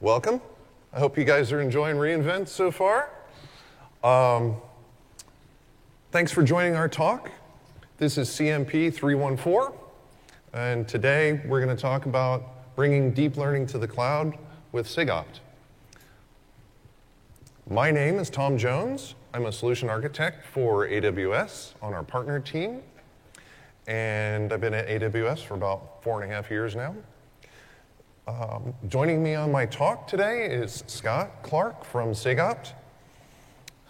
welcome. I hope you guys are enjoying reInvent so far. Um, thanks for joining our talk. This is CMP 314, and today we're going to talk about bringing deep learning to the cloud with SIGOPT. My name is Tom Jones. I'm a solution architect for AWS on our partner team, and I've been at AWS for about four and a half years now. Um, joining me on my talk today is Scott Clark from SIGOPT.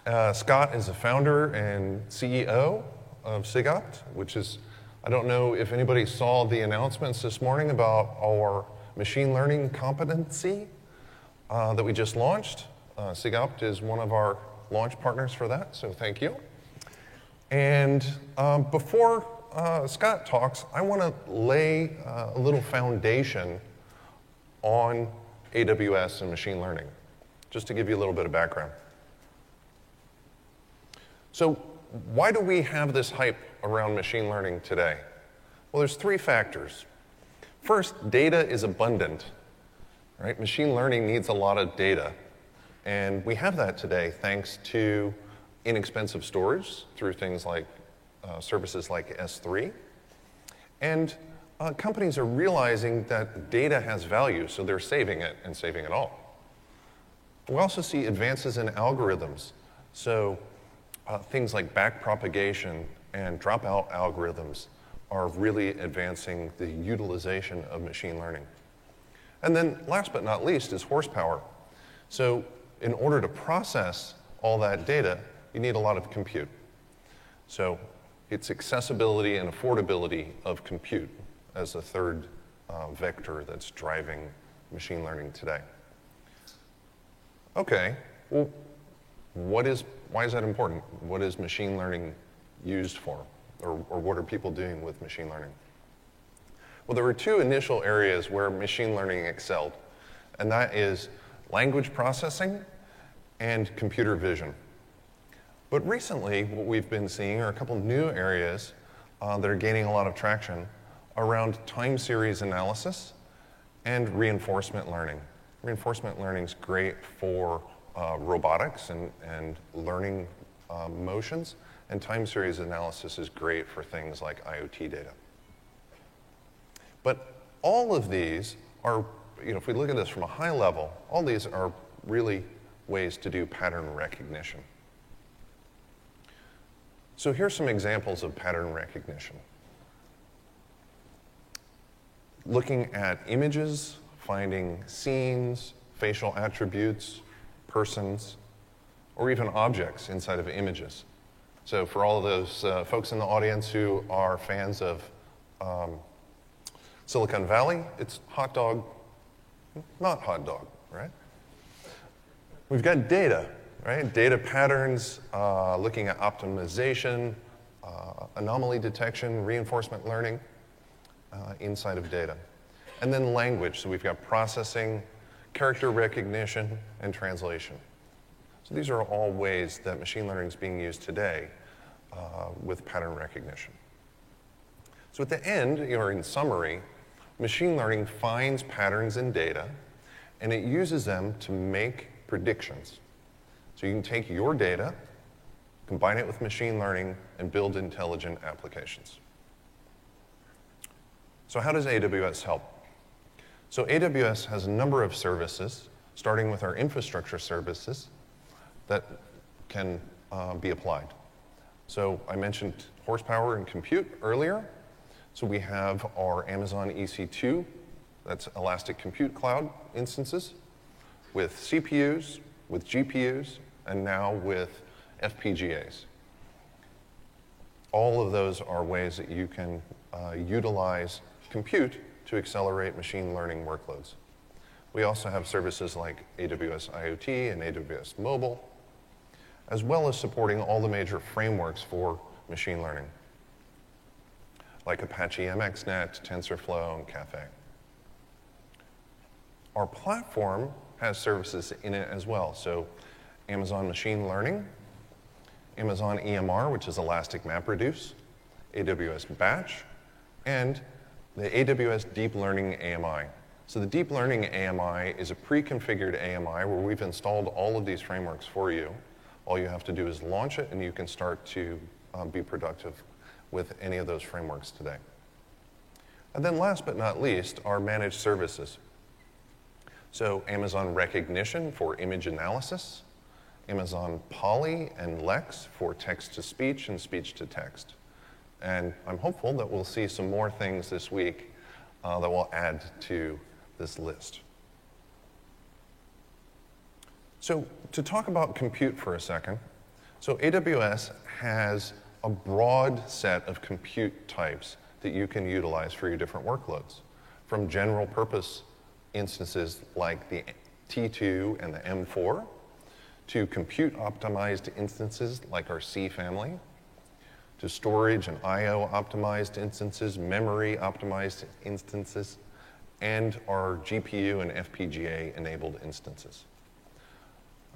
Uh, Scott is the founder and CEO of SIGOPT, which is, I don't know if anybody saw the announcements this morning about our machine learning competency uh, that we just launched. Uh, SIGOPT is one of our launch partners for that, so thank you. And um, before uh, Scott talks, I want to lay uh, a little foundation on AWS and machine learning, just to give you a little bit of background. So, why do we have this hype around machine learning today? Well, there's three factors. First, data is abundant. Right? Machine learning needs a lot of data. And we have that today thanks to inexpensive storage through things like uh, services like S3. And uh, companies are realizing that data has value, so they're saving it and saving it all. We also see advances in algorithms. So uh, things like backpropagation and dropout algorithms are really advancing the utilization of machine learning. And then last but not least is horsepower. So in order to process all that data, you need a lot of compute. So it's accessibility and affordability of compute as a third uh, vector that's driving machine learning today. Okay, well, what is, why is that important? What is machine learning used for? Or, or what are people doing with machine learning? Well, there were two initial areas where machine learning excelled, and that is language processing and computer vision. But recently, what we've been seeing are a couple new areas uh, that are gaining a lot of traction around time series analysis and reinforcement learning. Reinforcement learning is great for uh, robotics and, and learning uh, motions, and time series analysis is great for things like IoT data. But all of these are, you know, if we look at this from a high level, all these are really ways to do pattern recognition. So here's some examples of pattern recognition. Looking at images, finding scenes, facial attributes, persons, or even objects inside of images. So for all of those uh, folks in the audience who are fans of um, Silicon Valley, it's hot dog, not hot dog, right? We've got data, right? Data patterns, uh, looking at optimization, uh, anomaly detection, reinforcement learning uh, inside of data. And then language, so we've got processing, character recognition, and translation. So these are all ways that machine learning is being used today uh, with pattern recognition. So at the end, or in summary, machine learning finds patterns in data and it uses them to make predictions. So you can take your data, combine it with machine learning, and build intelligent applications. So how does AWS help? So AWS has a number of services, starting with our infrastructure services, that can uh, be applied. So I mentioned horsepower and compute earlier. So we have our Amazon EC2, that's Elastic Compute Cloud instances, with CPUs, with GPUs, and now with FPGAs. All of those are ways that you can uh, utilize compute to accelerate machine learning workloads. We also have services like AWS IoT and AWS Mobile, as well as supporting all the major frameworks for machine learning, like Apache MXNet, TensorFlow, and Caffe. Our platform has services in it as well. So Amazon Machine Learning, Amazon EMR, which is Elastic MapReduce, AWS Batch, and the AWS Deep Learning AMI. So the deep learning AMI is a pre-configured AMI where we've installed all of these frameworks for you. All you have to do is launch it and you can start to um, be productive with any of those frameworks today. And then last but not least, our managed services. So Amazon Rekognition for image analysis, Amazon Polly and Lex for text to speech and speech to text. And I'm hopeful that we'll see some more things this week uh, that will add to this list. So, to talk about compute for a second, so AWS has a broad set of compute types that you can utilize for your different workloads, from general purpose instances like the T2 and the M4, to compute optimized instances like our C family, to storage and I/O optimized instances, memory optimized instances, and our GPU and FPGA enabled instances.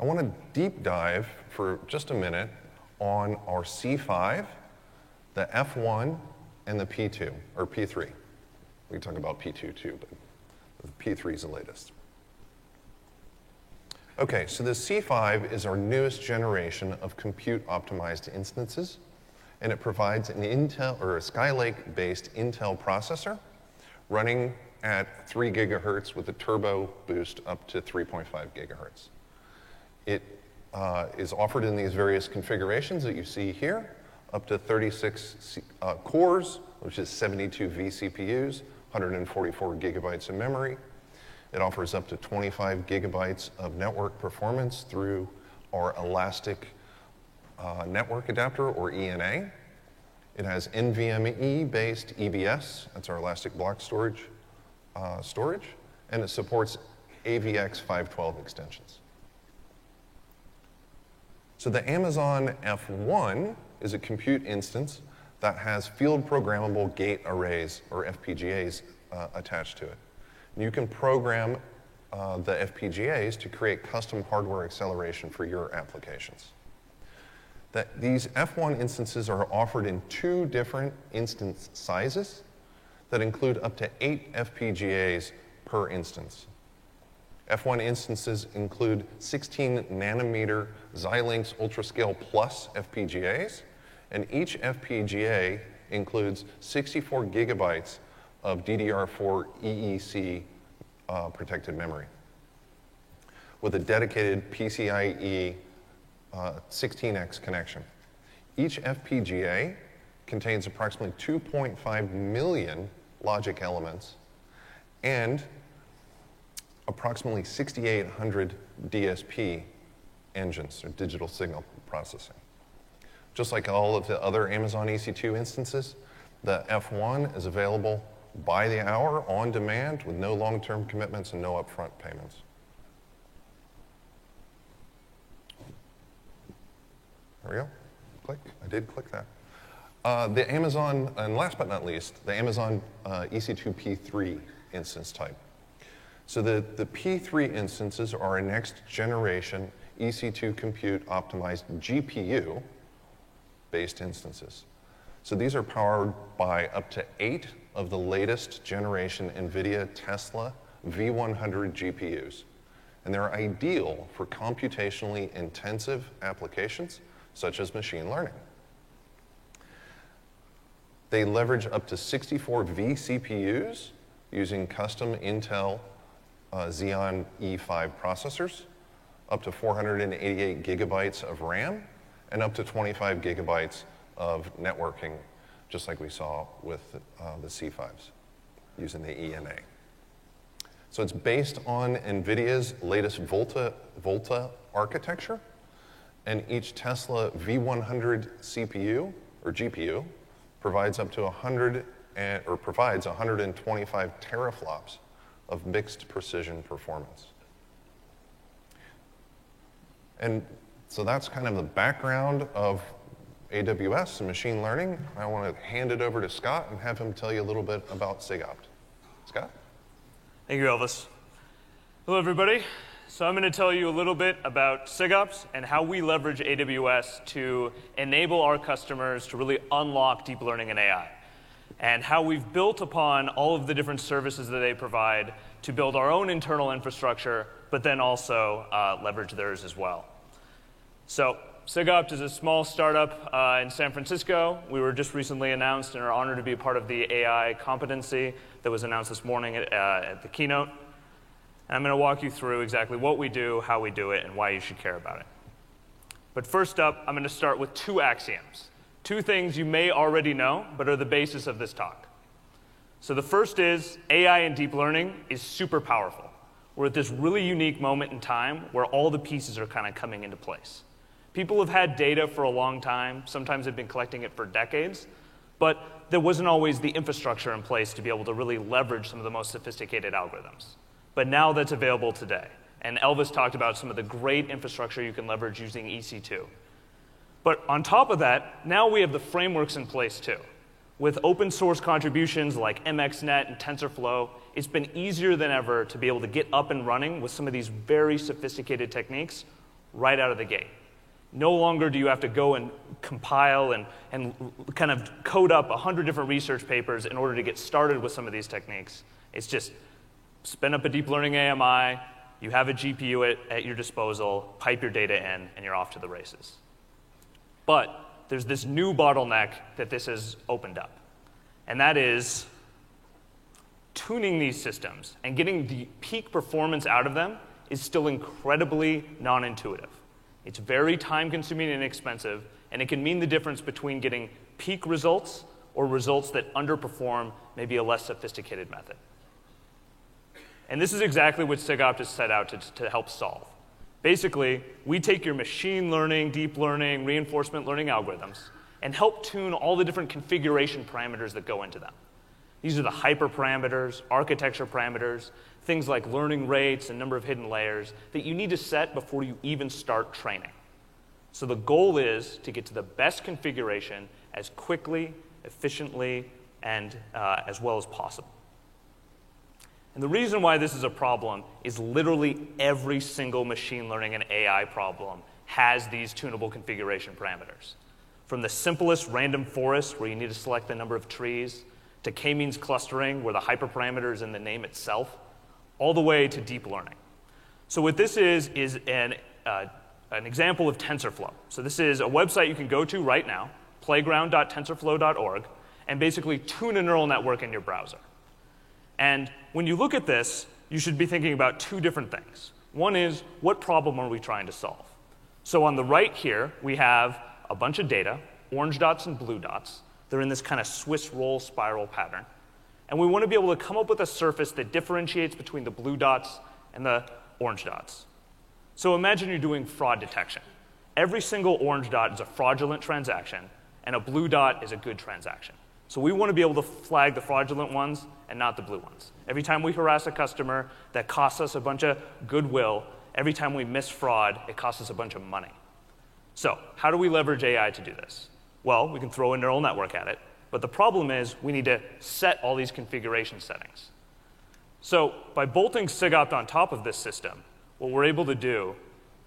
I want to deep dive for just a minute on our C5, the F1, and the P2, or P3. We can talk about P2 too, but the P3 is the latest. Okay, so the C5 is our newest generation of compute optimized instances, and it provides an Intel or a Skylake based Intel processor running at 3 gigahertz with a turbo boost up to 3.5 gigahertz. It uh, is offered in these various configurations that you see here, up to 36 uh, cores, which is 72 vCPUs, 144 gigabytes of memory. It offers up to 25 gigabytes of network performance through our Elastic uh, Network Adapter, or ENA. It has NVMe-based EBS, that's our Elastic Block Storage uh, storage, and it supports AVX 512 extensions. So the Amazon F1 is a compute instance that has field programmable gate arrays, or FPGAs, uh, attached to it. And you can program uh, the FPGAs to create custom hardware acceleration for your applications. That these F1 instances are offered in two different instance sizes that include up to eight FPGAs per instance. F1 instances include 16 nanometer Xilinx UltraScale Plus FPGAs, and each FPGA includes 64 gigabytes of DDR4 ECC uh, protected memory with a dedicated PCIe uh, 16x connection. Each FPGA contains approximately 2.5 million logic elements, and approximately 6,800 DSP engines, or digital signal processing. Just like all of the other Amazon EC2 instances, the F1 is available by the hour on demand with no long term commitments and no upfront payments. There we go. Click. I did click that. Uh, the Amazon, and last but not least, the Amazon uh, EC2 P3 instance type. So the, the P3 instances are a next generation EC2 compute optimized GPU based instances. So these are powered by up to eight of the latest generation NVIDIA Tesla V100 GPUs. And they're ideal for computationally intensive applications such as machine learning. They leverage up to 64 vCPUs using custom Intel uh, Xeon E5 processors, up to 488 gigabytes of RAM, and up to 25 gigabytes of networking, just like we saw with uh, the C5s using the ENA. So it's based on NVIDIA's latest Volta, Volta architecture, and each Tesla V100 CPU or GPU provides up to 100 and, or provides 125 teraflops of mixed precision performance. And so that's kind of the background of AWS and machine learning. I want to hand it over to Scott and have him tell you a little bit about SIGOPT. Scott? Thank you, Elvis. Hello, everybody. So I'm going to tell you a little bit about SIGOPT and how we leverage AWS to enable our customers to really unlock deep learning and AI, and how we've built upon all of the different services that they provide to build our own internal infrastructure, but then also uh, leverage theirs as well. So, SIGOPT is a small startup uh, in San Francisco. We were just recently announced and are honored to be part of the AI competency that was announced this morning at, uh, at the keynote. And I'm going to walk you through exactly what we do, how we do it, and why you should care about it. But first up, I'm going to start with two axioms. Two things you may already know, but are the basis of this talk. So the first is AI and deep learning is super powerful. We're at this really unique moment in time where all the pieces are kind of coming into place. People have had data for a long time, sometimes they've been collecting it for decades, but there wasn't always the infrastructure in place to be able to really leverage some of the most sophisticated algorithms. But now that's available today. And Elvis talked about some of the great infrastructure you can leverage using EC2. But on top of that, now we have the frameworks in place too. With open source contributions like MXNet and TensorFlow, it's been easier than ever to be able to get up and running with some of these very sophisticated techniques right out of the gate. No longer do you have to go and compile and, and kind of code up 100 different research papers in order to get started with some of these techniques. It's just spin up a deep learning AMI, you have a GPU at, at your disposal, pipe your data in, and you're off to the races. But there's this new bottleneck that this has opened up, and that is tuning these systems and getting the peak performance out of them is still incredibly non intuitive. It's very time consuming and expensive, and it can mean the difference between getting peak results or results that underperform maybe a less sophisticated method. And this is exactly what SIGOPT is set out to, to help solve. Basically, we take your machine learning, deep learning, reinforcement learning algorithms and help tune all the different configuration parameters that go into them. These are the hyperparameters, architecture parameters, things like learning rates and number of hidden layers that you need to set before you even start training. So the goal is to get to the best configuration as quickly, efficiently, and uh, as well as possible. And the reason why this is a problem is literally every single machine learning and AI problem has these tunable configuration parameters. From the simplest random forest, where you need to select the number of trees, to k-means clustering, where the hyperparameter is in the name itself, all the way to deep learning. So what this is, is an, uh, an example of TensorFlow. So this is a website you can go to right now, playground.tensorflow.org, and basically tune a neural network in your browser. And when you look at this, you should be thinking about two different things. One is, what problem are we trying to solve? So on the right here, we have a bunch of data, orange dots and blue dots. They're in this kind of Swiss roll spiral pattern. And we want to be able to come up with a surface that differentiates between the blue dots and the orange dots. So imagine you're doing fraud detection. Every single orange dot is a fraudulent transaction, and a blue dot is a good transaction. So we want to be able to flag the fraudulent ones and not the blue ones. Every time we harass a customer, that costs us a bunch of goodwill. Every time we miss fraud, it costs us a bunch of money. So, how do we leverage AI to do this? Well, we can throw a neural network at it, but the problem is we need to set all these configuration settings. So, by bolting SIGOPT on top of this system, what we're able to do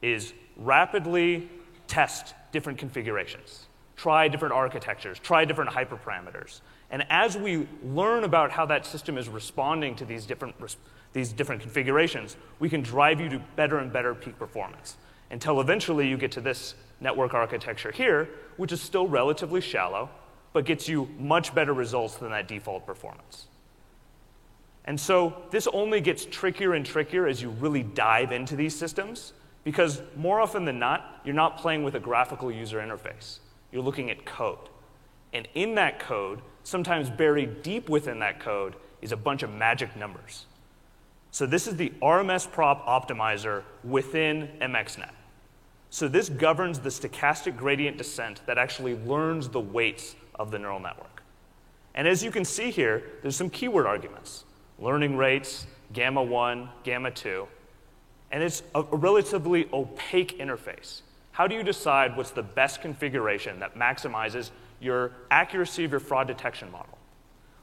is rapidly test different configurations try different architectures, try different hyperparameters. And as we learn about how that system is responding to these different, these different configurations, we can drive you to better and better peak performance until eventually you get to this network architecture here, which is still relatively shallow, but gets you much better results than that default performance. And so this only gets trickier and trickier as you really dive into these systems, because more often than not, you're not playing with a graphical user interface you're looking at code. And in that code, sometimes buried deep within that code, is a bunch of magic numbers. So this is the RMS prop optimizer within MXNet. So this governs the stochastic gradient descent that actually learns the weights of the neural network. And as you can see here, there's some keyword arguments. Learning rates, gamma 1, gamma 2. And it's a relatively opaque interface. How do you decide what's the best configuration that maximizes your accuracy of your fraud detection model?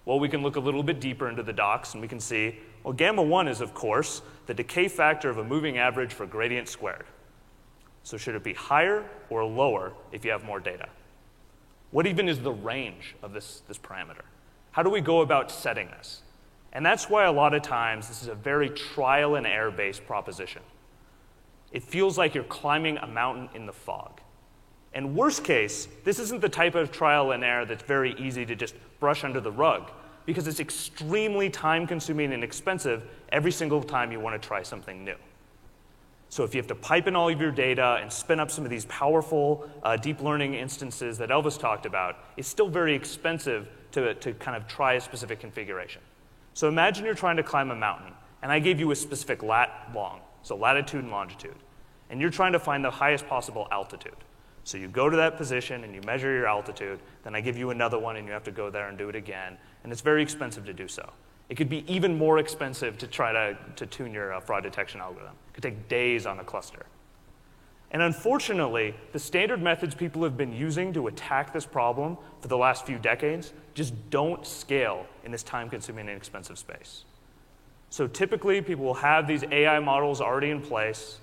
Well, we can look a little bit deeper into the docs and we can see, well, gamma 1 is, of course, the decay factor of a moving average for gradient squared. So should it be higher or lower if you have more data? What even is the range of this, this parameter? How do we go about setting this? And that's why a lot of times this is a very trial and error based proposition. It feels like you're climbing a mountain in the fog. And worst case, this isn't the type of trial and error that's very easy to just brush under the rug because it's extremely time consuming and expensive every single time you want to try something new. So if you have to pipe in all of your data and spin up some of these powerful uh, deep learning instances that Elvis talked about, it's still very expensive to, to kind of try a specific configuration. So imagine you're trying to climb a mountain, and I gave you a specific lat long, so latitude and longitude, and you're trying to find the highest possible altitude. So you go to that position and you measure your altitude, then I give you another one and you have to go there and do it again, and it's very expensive to do so. It could be even more expensive to try to, to tune your uh, fraud detection algorithm. It could take days on a cluster. And unfortunately, the standard methods people have been using to attack this problem for the last few decades just don't scale in this time consuming and expensive space. So typically, people will have these AI models already in place.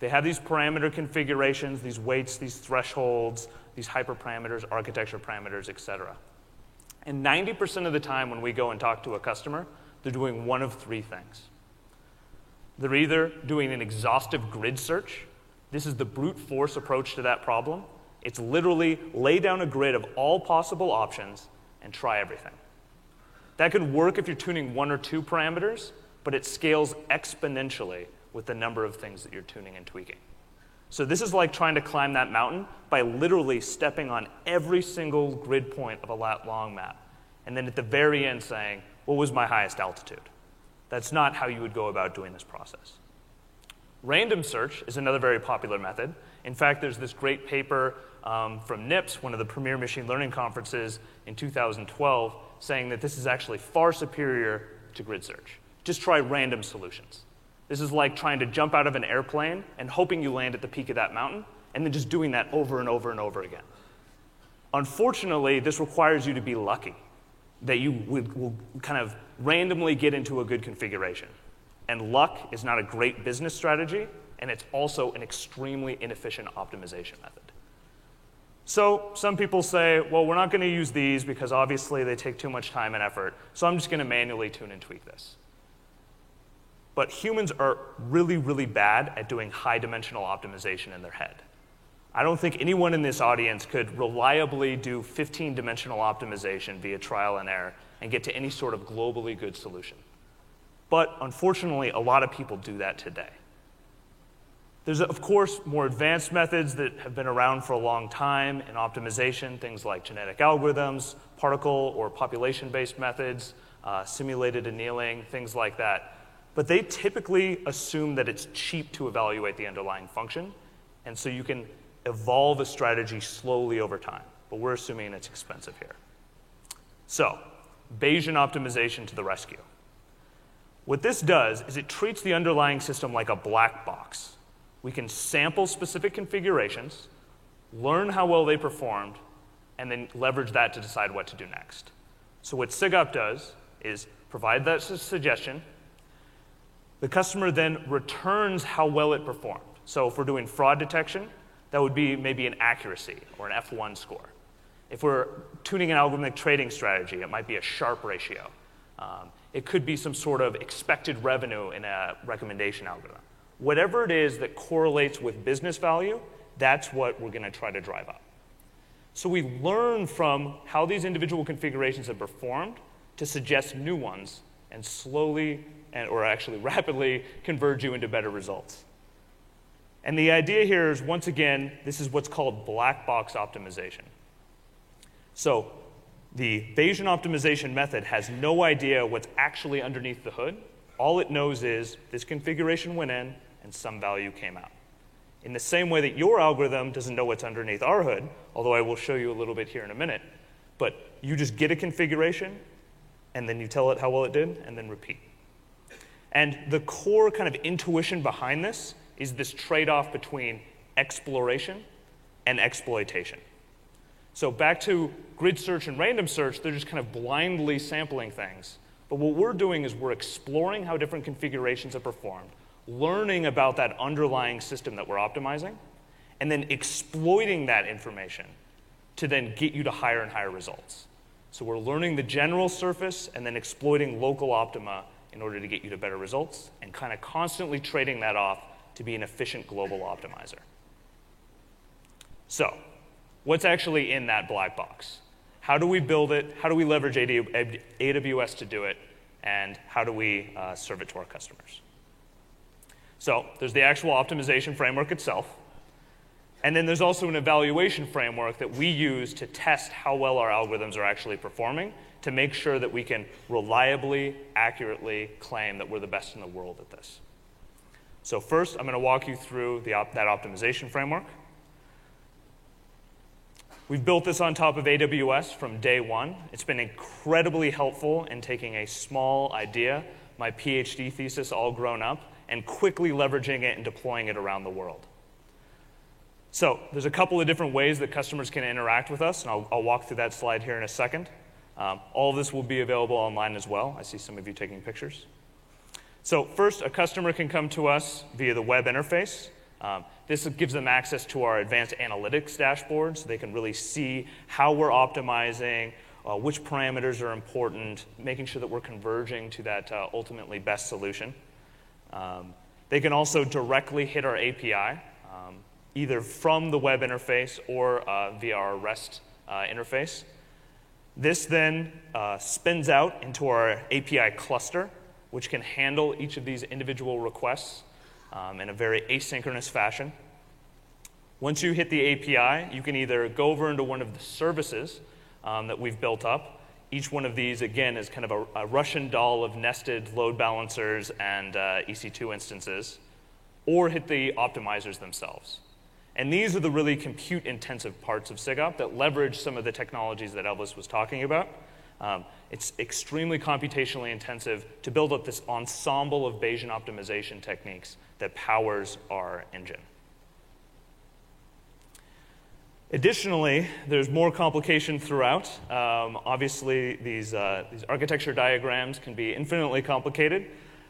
They have these parameter configurations, these weights, these thresholds, these hyperparameters, architecture parameters, et cetera. And 90% of the time when we go and talk to a customer, they're doing one of three things. They're either doing an exhaustive grid search. This is the brute force approach to that problem. It's literally lay down a grid of all possible options and try everything. That could work if you're tuning one or two parameters, but it scales exponentially with the number of things that you're tuning and tweaking. So this is like trying to climb that mountain by literally stepping on every single grid point of a lat long map. And then at the very end saying, what was my highest altitude? That's not how you would go about doing this process. Random search is another very popular method. In fact, there's this great paper um, from NIPS, one of the premier machine learning conferences in 2012, saying that this is actually far superior to grid search. Just try random solutions. This is like trying to jump out of an airplane and hoping you land at the peak of that mountain, and then just doing that over and over and over again. Unfortunately, this requires you to be lucky that you will kind of randomly get into a good configuration. And luck is not a great business strategy, and it's also an extremely inefficient optimization method. So some people say, well, we're not going to use these because obviously they take too much time and effort, so I'm just going to manually tune and tweak this. But humans are really, really bad at doing high dimensional optimization in their head. I don't think anyone in this audience could reliably do 15 dimensional optimization via trial and error and get to any sort of globally good solution. But unfortunately, a lot of people do that today. There's, of course, more advanced methods that have been around for a long time in optimization, things like genetic algorithms, particle or population based methods, uh, simulated annealing, things like that but they typically assume that it's cheap to evaluate the underlying function, and so you can evolve a strategy slowly over time. But we're assuming it's expensive here. So, Bayesian optimization to the rescue. What this does is it treats the underlying system like a black box. We can sample specific configurations, learn how well they performed, and then leverage that to decide what to do next. So, what SIGOPT does is provide that suggestion, the customer then returns how well it performed. So if we're doing fraud detection, that would be maybe an accuracy or an F1 score. If we're tuning an algorithmic trading strategy, it might be a Sharpe ratio. Um, it could be some sort of expected revenue in a recommendation algorithm. Whatever it is that correlates with business value, that's what we're going to try to drive up. So we learn from how these individual configurations have performed to suggest new ones and slowly and, or actually rapidly converge you into better results. And the idea here is once again, this is what's called black box optimization. So the Bayesian optimization method has no idea what's actually underneath the hood. All it knows is this configuration went in and some value came out. In the same way that your algorithm doesn't know what's underneath our hood, although I will show you a little bit here in a minute, but you just get a configuration and then you tell it how well it did and then repeat. And the core kind of intuition behind this is this trade off between exploration and exploitation. So, back to grid search and random search, they're just kind of blindly sampling things. But what we're doing is we're exploring how different configurations have performed, learning about that underlying system that we're optimizing, and then exploiting that information to then get you to higher and higher results. So we're learning the general surface and then exploiting local optima in order to get you to better results and kind of constantly trading that off to be an efficient global optimizer. So, what's actually in that black box? How do we build it? How do we leverage AWS to do it? And how do we uh, serve it to our customers? So, there's the actual optimization framework itself. And then there's also an evaluation framework that we use to test how well our algorithms are actually performing to make sure that we can reliably, accurately claim that we're the best in the world at this. So first, I'm going to walk you through op that optimization framework. We've built this on top of AWS from day one. It's been incredibly helpful in taking a small idea, my PhD thesis all grown up, and quickly leveraging it and deploying it around the world. So there's a couple of different ways that customers can interact with us, and I'll, I'll walk through that slide here in a second. Um, all of this will be available online as well. I see some of you taking pictures. So first, a customer can come to us via the web interface. Um, this gives them access to our advanced analytics dashboard so they can really see how we're optimizing, uh, which parameters are important, making sure that we're converging to that uh, ultimately best solution. Um, they can also directly hit our API, um, either from the web interface or uh, via our REST uh, interface. This then uh, spins out into our API cluster, which can handle each of these individual requests um, in a very asynchronous fashion. Once you hit the API, you can either go over into one of the services um, that we've built up. Each one of these, again, is kind of a, a Russian doll of nested load balancers and uh, EC2 instances, or hit the optimizers themselves. And these are the really compute intensive parts of SIGOPT that leverage some of the technologies that Elvis was talking about. Um, it's extremely computationally intensive to build up this ensemble of Bayesian optimization techniques that powers our engine. Additionally, there's more complication throughout. Um, obviously, these, uh, these architecture diagrams can be infinitely complicated.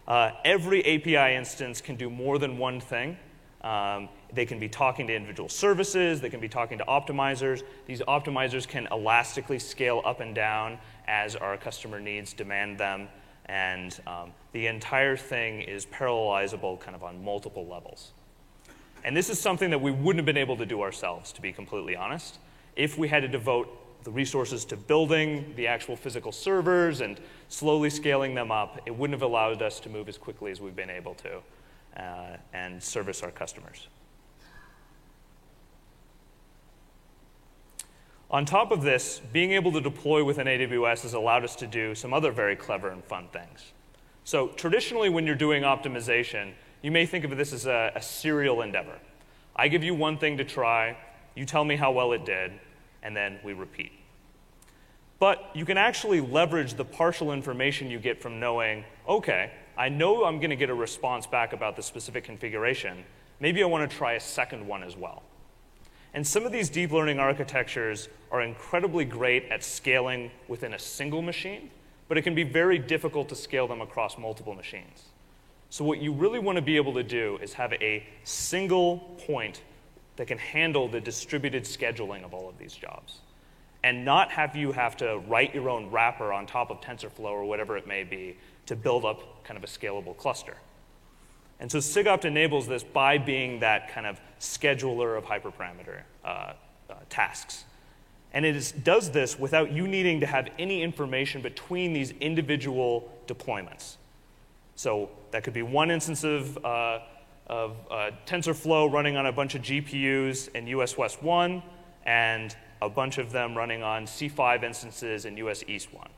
Uh, every API instance can do more than one thing. Um, they can be talking to individual services, they can be talking to optimizers. These optimizers can elastically scale up and down as our customer needs demand them. And um, the entire thing is parallelizable kind of on multiple levels. And this is something that we wouldn't have been able to do ourselves, to be completely honest, if we had to devote the resources to building the actual physical servers and slowly scaling them up. It wouldn't have allowed us to move as quickly as we've been able to uh, and service our customers. On top of this, being able to deploy within AWS has allowed us to do some other very clever and fun things. So traditionally, when you're doing optimization, you may think of this as a, a serial endeavor. I give you one thing to try, you tell me how well it did, and then we repeat. But you can actually leverage the partial information you get from knowing, okay, I know I'm going to get a response back about the specific configuration. Maybe I want to try a second one as well. And some of these deep learning architectures are incredibly great at scaling within a single machine, but it can be very difficult to scale them across multiple machines. So what you really want to be able to do is have a single point that can handle the distributed scheduling of all of these jobs and not have you have to write your own wrapper on top of TensorFlow or whatever it may be to build up kind of a scalable cluster. And so SIGOPT enables this by being that kind of scheduler of hyperparameter uh, uh, tasks. And it is, does this without you needing to have any information between these individual deployments. So that could be one instance of, uh, of uh, TensorFlow running on a bunch of GPUs in US West 1 and a bunch of them running on C5 instances in US East 1.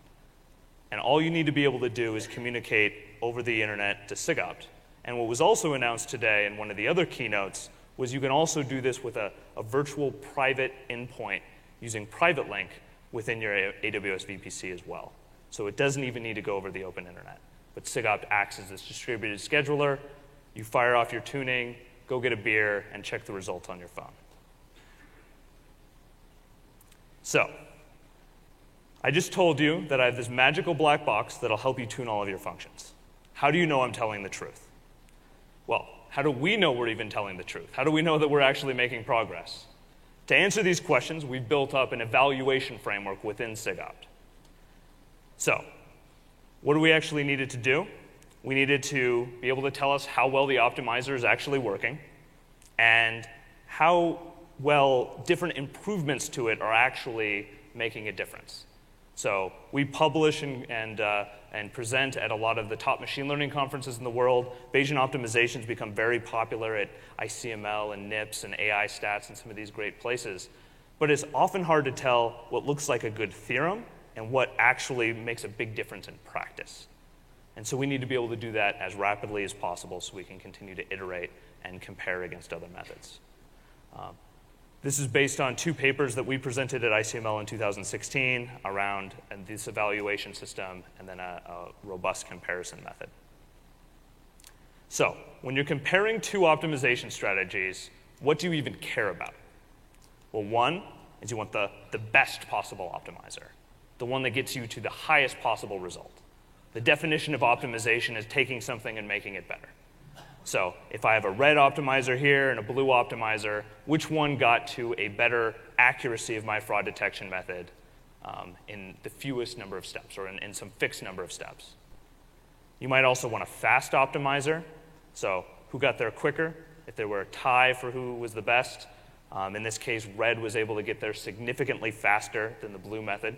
And all you need to be able to do is communicate over the internet to SIGOPT. And what was also announced today in one of the other keynotes was you can also do this with a, a virtual private endpoint using Private Link within your AWS VPC as well. So it doesn't even need to go over the open internet. But SIGOPT acts as this distributed scheduler. You fire off your tuning, go get a beer, and check the results on your phone. So, I just told you that I have this magical black box that'll help you tune all of your functions. How do you know I'm telling the truth? Well, how do we know we're even telling the truth? How do we know that we're actually making progress? To answer these questions, we've built up an evaluation framework within SIGOPT. So, what do we actually needed to do? We needed to be able to tell us how well the optimizer is actually working and how well different improvements to it are actually making a difference. So we publish and, and, uh, and present at a lot of the top machine learning conferences in the world. Bayesian optimizations become very popular at ICML and NIPS and AI stats and some of these great places. But it's often hard to tell what looks like a good theorem and what actually makes a big difference in practice. And so we need to be able to do that as rapidly as possible so we can continue to iterate and compare against other methods. Um, this is based on two papers that we presented at ICML in 2016 around this evaluation system and then a, a robust comparison method. So, when you're comparing two optimization strategies, what do you even care about? Well, one is you want the, the best possible optimizer, the one that gets you to the highest possible result. The definition of optimization is taking something and making it better. So if I have a red optimizer here and a blue optimizer, which one got to a better accuracy of my fraud detection method um, in the fewest number of steps or in, in some fixed number of steps? You might also want a fast optimizer. So who got there quicker? If there were a tie for who was the best, um, in this case, red was able to get there significantly faster than the blue method.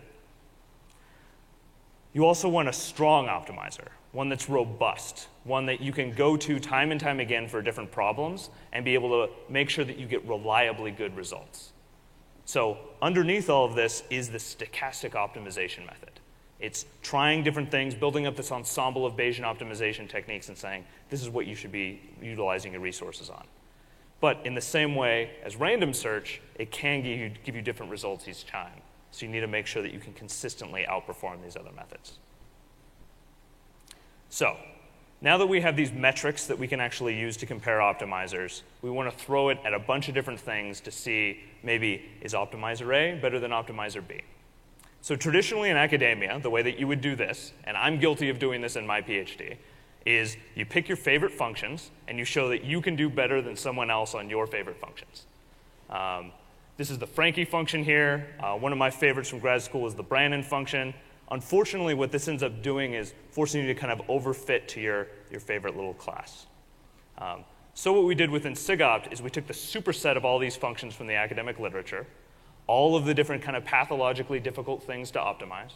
You also want a strong optimizer, one that's robust, one that you can go to time and time again for different problems and be able to make sure that you get reliably good results. So, underneath all of this is the stochastic optimization method. It's trying different things, building up this ensemble of Bayesian optimization techniques, and saying, this is what you should be utilizing your resources on. But in the same way as random search, it can give you, give you different results each time. So you need to make sure that you can consistently outperform these other methods. So, now that we have these metrics that we can actually use to compare optimizers, we want to throw it at a bunch of different things to see maybe is optimizer A better than optimizer B? So traditionally in academia, the way that you would do this, and I'm guilty of doing this in my PhD, is you pick your favorite functions and you show that you can do better than someone else on your favorite functions. Um, this is the Franke function here. Uh, one of my favorites from grad school is the Branin function. Unfortunately, what this ends up doing is forcing you to kind of overfit to your, your favorite little class. Um, so what we did within SIGOPT is we took the superset of all these functions from the academic literature, all of the different kind of pathologically difficult things to optimize.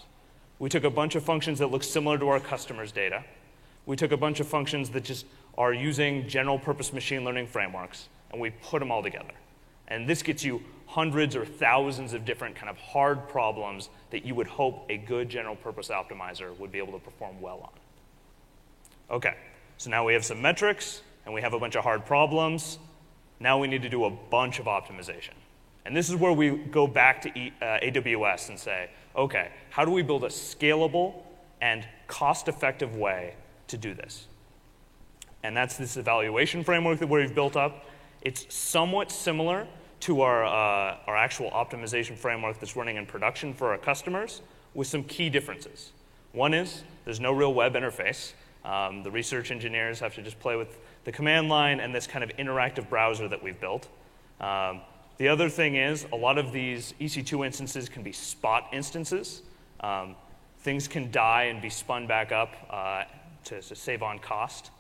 We took a bunch of functions that look similar to our customers' data. We took a bunch of functions that just are using general purpose machine learning frameworks, and we put them all together. And this gets you hundreds or thousands of different kind of hard problems that you would hope a good general purpose optimizer would be able to perform well on. Okay, so now we have some metrics and we have a bunch of hard problems. Now we need to do a bunch of optimization. And this is where we go back to e, uh, AWS and say, okay, how do we build a scalable and cost effective way to do this? And that's this evaluation framework that we've built up. It's somewhat similar to our, uh, our actual optimization framework that's running in production for our customers with some key differences. One is there's no real web interface. Um, the research engineers have to just play with the command line and this kind of interactive browser that we've built. Um, the other thing is a lot of these EC2 instances can be spot instances. Um, things can die and be spun back up uh, to, to, save on cost.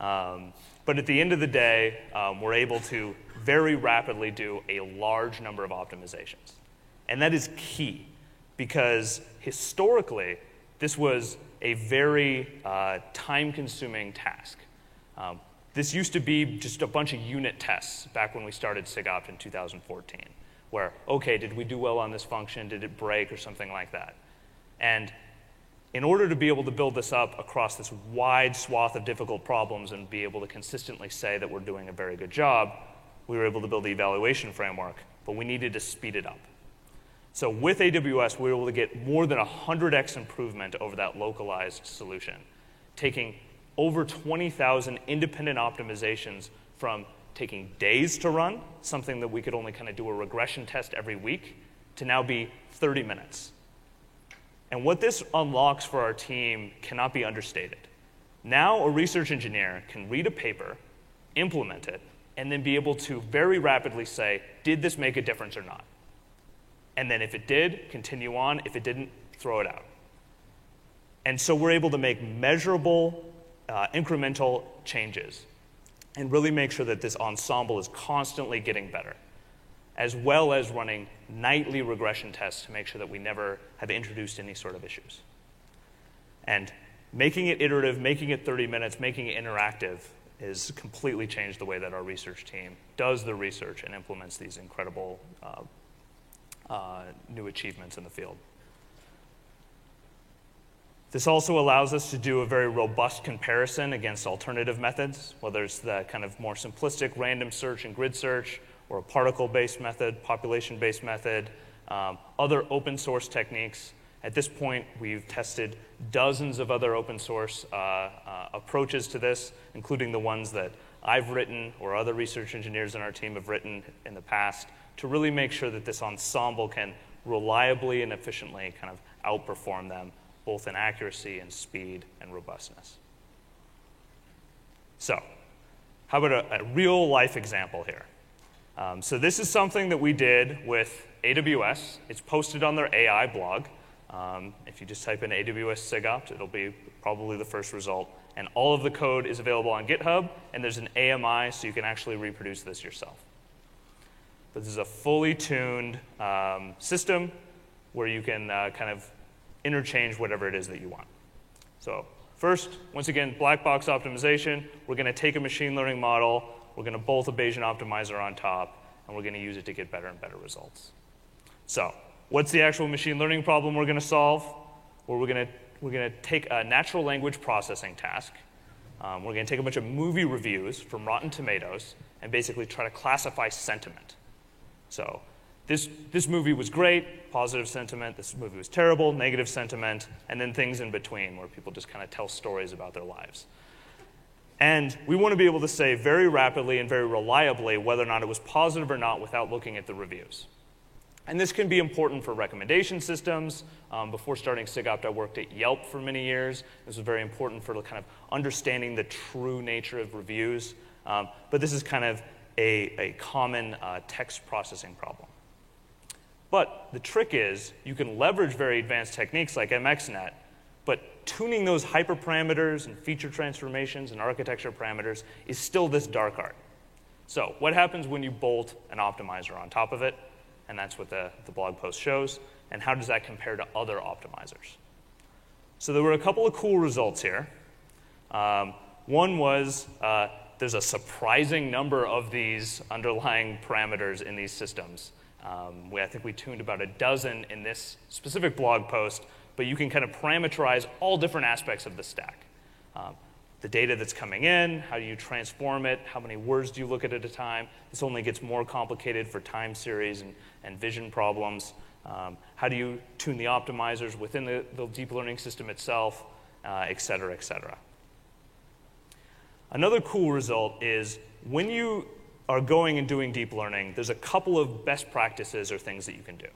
Um, but at the end of the day, um, we're able to very rapidly do a large number of optimizations. And that is key because historically, this was a very uh, time consuming task. Um, this used to be just a bunch of unit tests back when we started SIGOPT in 2014, where, okay, did we do well on this function? Did it break or something like that? And in order to be able to build this up across this wide swath of difficult problems and be able to consistently say that we're doing a very good job, we were able to build the evaluation framework, but we needed to speed it up. So with AWS, we were able to get more than 100x improvement over that localized solution, taking over 20,000 independent optimizations from taking days to run, something that we could only kind of do a regression test every week, to now be 30 minutes. And what this unlocks for our team cannot be understated. Now, a research engineer can read a paper, implement it, and then be able to very rapidly say, did this make a difference or not? And then if it did, continue on. If it didn't, throw it out. And so we're able to make measurable, uh, incremental changes and really make sure that this ensemble is constantly getting better, as well as running nightly regression tests to make sure that we never have introduced any sort of issues. And making it iterative, making it 30 minutes, making it interactive has completely changed the way that our research team does the research and implements these incredible uh, uh, new achievements in the field. This also allows us to do a very robust comparison against alternative methods, whether it's the kind of more simplistic random search and grid search, or a particle based method, population based method, um, other open source techniques. At this point, we've tested dozens of other open source uh, uh, approaches to this, including the ones that I've written or other research engineers in our team have written in the past, to really make sure that this ensemble can reliably and efficiently kind of outperform them both in accuracy and speed and robustness. So, how about a, a real life example here? Um, so, this is something that we did with AWS. It's posted on their AI blog. Um, if you just type in AWS SIGOPT, it'll be probably the first result. And all of the code is available on GitHub, and there's an AMI so you can actually reproduce this yourself. This is a fully tuned um, system where you can uh, kind of interchange whatever it is that you want. So first, once again, black box optimization. We're going to take a machine learning model, we're going to bolt a Bayesian optimizer on top, and we're going to use it to get better and better results. So what's the actual machine learning problem we're going to solve? Well, we're going to, we're going to take a natural language processing task. Um, we're going to take a bunch of movie reviews from Rotten Tomatoes and basically try to classify sentiment. So this, this movie was great, positive sentiment. This movie was terrible, negative sentiment, and then things in between where people just kind of tell stories about their lives. And we want to be able to say very rapidly and very reliably whether or not it was positive or not without looking at the reviews. And this can be important for recommendation systems. Um, before starting SIGOPT, I worked at Yelp for many years. This was very important for kind of understanding the true nature of reviews. Um, but this is kind of a, a common uh, text processing problem. But the trick is you can leverage very advanced techniques like MXNet, but tuning those hyperparameters and feature transformations and architecture parameters is still this dark art. So what happens when you bolt an optimizer on top of it? And that's what the, the blog post shows. And how does that compare to other optimizers? So there were a couple of cool results here. Um, one was uh, there's a surprising number of these underlying parameters in these systems. Um, we, I think we tuned about a dozen in this specific blog post, but you can kind of parameterize all different aspects of the stack. Um, the data that's coming in, how do you transform it, how many words do you look at at a time. This only gets more complicated for time series and, and vision problems. Um, how do you tune the optimizers within the, the deep learning system itself, uh, et cetera, et cetera. Another cool result is when you are going and doing deep learning, there's a couple of best practices or things that you can do.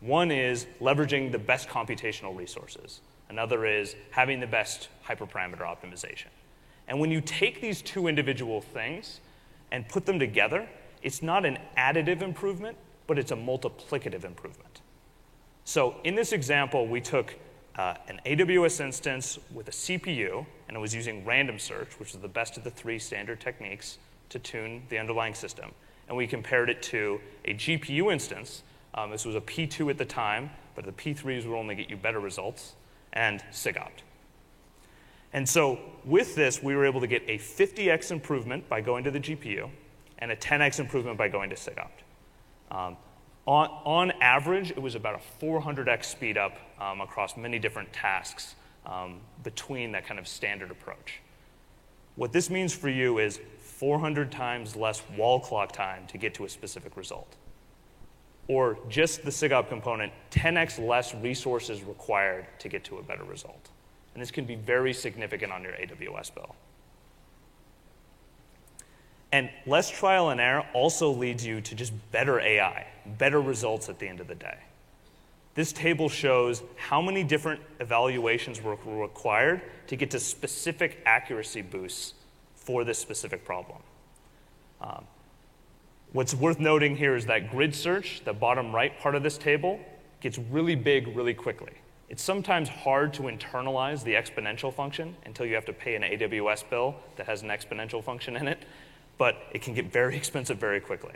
One is leveraging the best computational resources. Another is having the best hyperparameter optimization. And when you take these two individual things and put them together, it's not an additive improvement, but it's a multiplicative improvement. So in this example, we took uh, an AWS instance with a CPU, and it was using random search, which is the best of the three standard techniques, to tune the underlying system. And we compared it to a GPU instance. Um, this was a P2 at the time, but the P3s would only get you better results, and SIGOPT. And so with this, we were able to get a 50x improvement by going to the GPU and a 10x improvement by going to SIGOPT. Um, on, on, average, it was about a 400x speed up um, across many different tasks um, between that kind of standard approach. What this means for you is 400 times less wall clock time to get to a specific result. Or just the SIGOPT component, 10x less resources required to get to a better result. And this can be very significant on your AWS bill. And less trial and error also leads you to just better AI, better results at the end of the day. This table shows how many different evaluations were required to get to specific accuracy boosts for this specific problem. Um, what's worth noting here is that grid search, the bottom right part of this table, gets really big really quickly. It's sometimes hard to internalize the exponential function until you have to pay an AWS bill that has an exponential function in it, but it can get very expensive very quickly.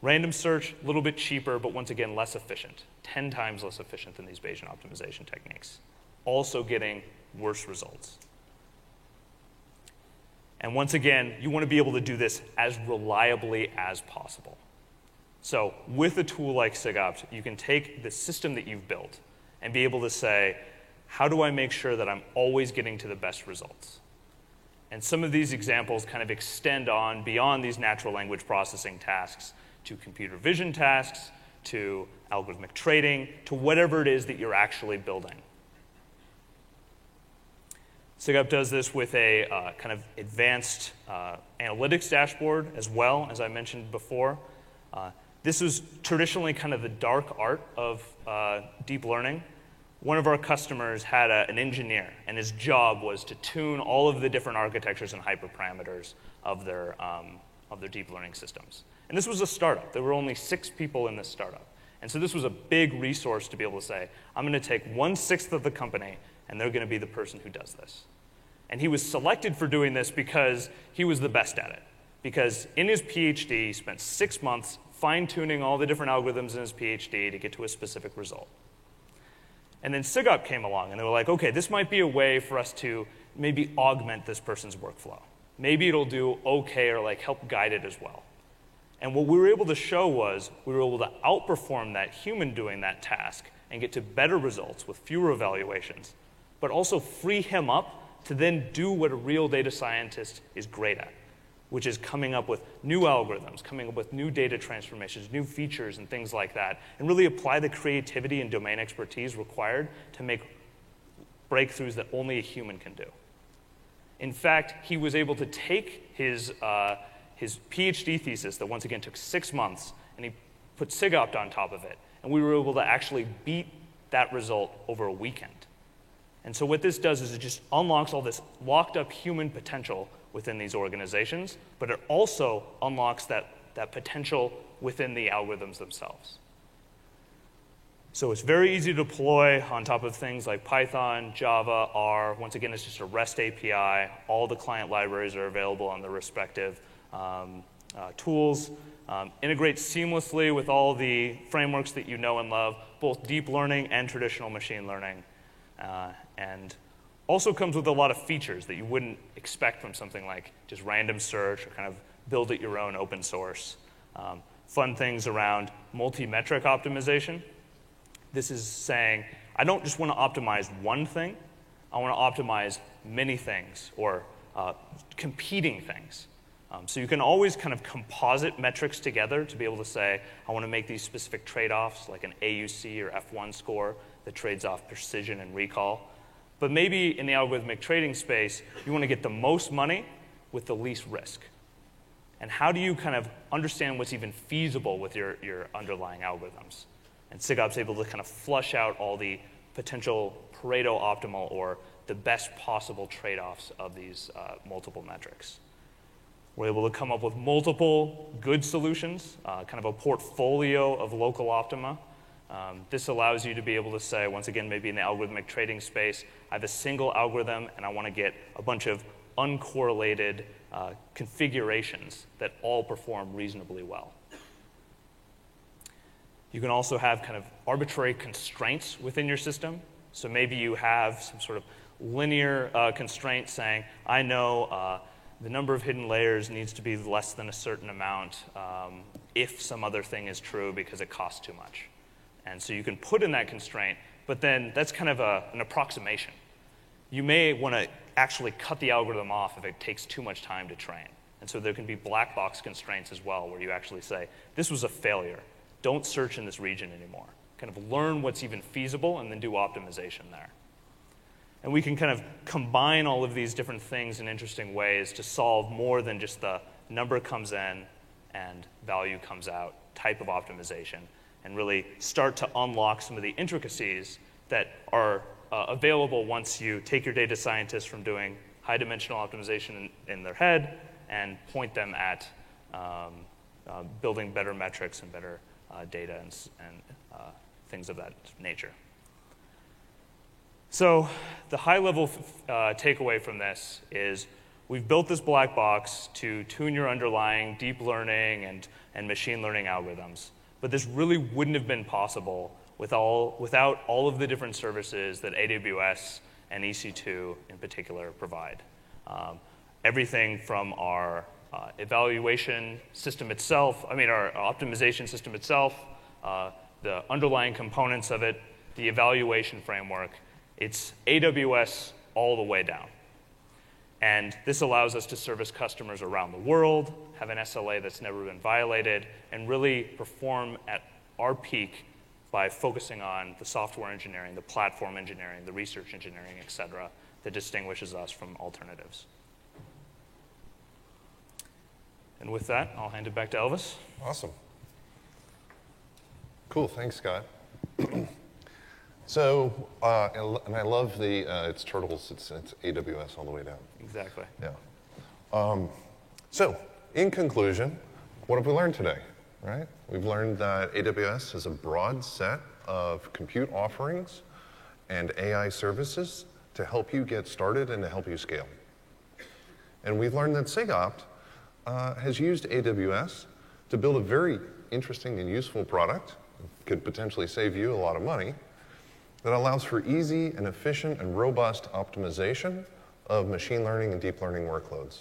Random search, a little bit cheaper, but once again, less efficient, 10 times less efficient than these Bayesian optimization techniques. Also getting worse results. And once again, you want to be able to do this as reliably as possible. So, with a tool like SIGOPT, you can take the system that you've built and be able to say, how do I make sure that I'm always getting to the best results? And some of these examples kind of extend on beyond these natural language processing tasks to computer vision tasks, to algorithmic trading, to whatever it is that you're actually building. SIGOPT does this with a uh, kind of advanced uh, analytics dashboard as well, as I mentioned before. Uh, this was traditionally kind of the dark art of uh, deep learning. One of our customers had a, an engineer, and his job was to tune all of the different architectures and hyperparameters of their, um, of their deep learning systems. And this was a startup. There were only six people in this startup. And so this was a big resource to be able to say, I'm going to take one sixth of the company and they're going to be the person who does this. And he was selected for doing this because he was the best at it. Because in his PhD, he spent six months fine tuning all the different algorithms in his PhD to get to a specific result. And then SIGOPT came along and they were like, okay, this might be a way for us to maybe augment this person's workflow. Maybe it'll do okay or like help guide it as well. And what we were able to show was we were able to outperform that human doing that task and get to better results with fewer evaluations but also free him up to then do what a real data scientist is great at, which is coming up with new algorithms, coming up with new data transformations, new features, and things like that, and really apply the creativity and domain expertise required to make breakthroughs that only a human can do. In fact, he was able to take his, uh, his PhD thesis, that once again took six months, and he put SIGOPT on top of it, and we were able to actually beat that result over a weekend. And so, what this does is it just unlocks all this locked up human potential within these organizations, but it also unlocks that, that potential within the algorithms themselves. So, it's very easy to deploy on top of things like Python, Java, R. Once again, it's just a REST API. All the client libraries are available on the respective um, uh, tools. Um, integrates seamlessly with all the frameworks that you know and love, both deep learning and traditional machine learning. Uh, and also comes with a lot of features that you wouldn't expect from something like just random search or kind of build it your own open source. Um, fun things around multi-metric optimization. This is saying, I don't just want to optimize one thing, I want to optimize many things or uh, competing things. Um, so you can always kind of composite metrics together to be able to say, I want to make these specific trade offs, like an AUC or F1 score that trades off precision and recall. But maybe in the algorithmic trading space, you want to get the most money with the least risk. And how do you kind of understand what's even feasible with your, your underlying algorithms? And SIGOPT's able to kind of flush out all the potential Pareto optimal or the best possible trade offs of these uh, multiple metrics. We're able to come up with multiple good solutions, uh, kind of a portfolio of local optima um, this allows you to be able to say, once again, maybe in the algorithmic trading space, I have a single algorithm and I want to get a bunch of uncorrelated uh, configurations that all perform reasonably well. You can also have kind of arbitrary constraints within your system. So maybe you have some sort of linear uh, constraint saying, I know uh, the number of hidden layers needs to be less than a certain amount um, if some other thing is true because it costs too much. And so you can put in that constraint, but then that's kind of a, an approximation. You may want to actually cut the algorithm off if it takes too much time to train. And so there can be black box constraints as well, where you actually say, this was a failure. Don't search in this region anymore. Kind of learn what's even feasible and then do optimization there. And we can kind of combine all of these different things in interesting ways to solve more than just the number comes in and value comes out type of optimization and really start to unlock some of the intricacies that are uh, available once you take your data scientists from doing high dimensional optimization in, in their head and point them at um, uh, building better metrics and better uh, data and, and uh, things of that nature. So, the high level uh, takeaway from this is we've built this black box to tune your underlying deep learning and, and machine learning algorithms. But this really wouldn't have been possible with all, without all of the different services that AWS and EC2 in particular provide. Um, everything from our uh, evaluation system itself, I mean, our optimization system itself, uh, the underlying components of it, the evaluation framework, it's AWS all the way down. And this allows us to service customers around the world, have an SLA that's never been violated, and really perform at our peak by focusing on the software engineering, the platform engineering, the research engineering, et cetera, that distinguishes us from alternatives. And with that, I'll hand it back to Elvis. Awesome. Cool. Thanks, Scott. so, uh, and I love the, uh, it's turtles, it's, it's AWS all the way down. Exactly. Yeah. Um, so, in conclusion, what have we learned today? Right? We've learned that AWS has a broad set of compute offerings and AI services to help you get started and to help you scale. And we've learned that SIGOPT uh, has used AWS to build a very interesting and useful product, could potentially save you a lot of money, that allows for easy and efficient and robust optimization of machine learning and deep learning workloads.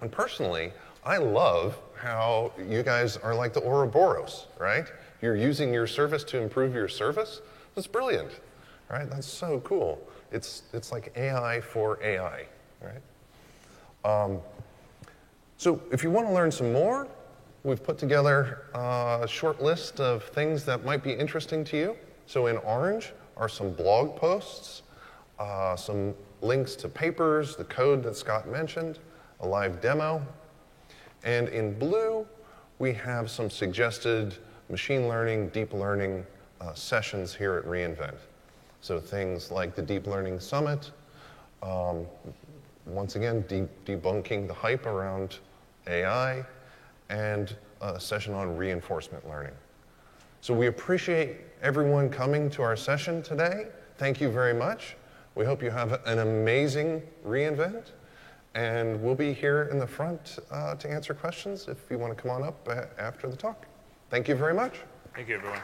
And personally, I love how you guys are like the Ouroboros, right? You're using your service to improve your service. That's brilliant, right? That's so cool. It's, it's like AI for AI, right? Um, so if you want to learn some more, we've put together a short list of things that might be interesting to you. So in orange are some blog posts, uh, some links to papers, the code that Scott mentioned, a live demo. And in blue, we have some suggested machine learning, deep learning uh, sessions here at reInvent. So things like the Deep Learning Summit, um, once again, de debunking the hype around AI, and a session on reinforcement learning. So we appreciate everyone coming to our session today. Thank you very much. We hope you have an amazing reInvent, and we'll be here in the front uh, to answer questions if you want to come on up after the talk. Thank you very much. Thank you, everyone.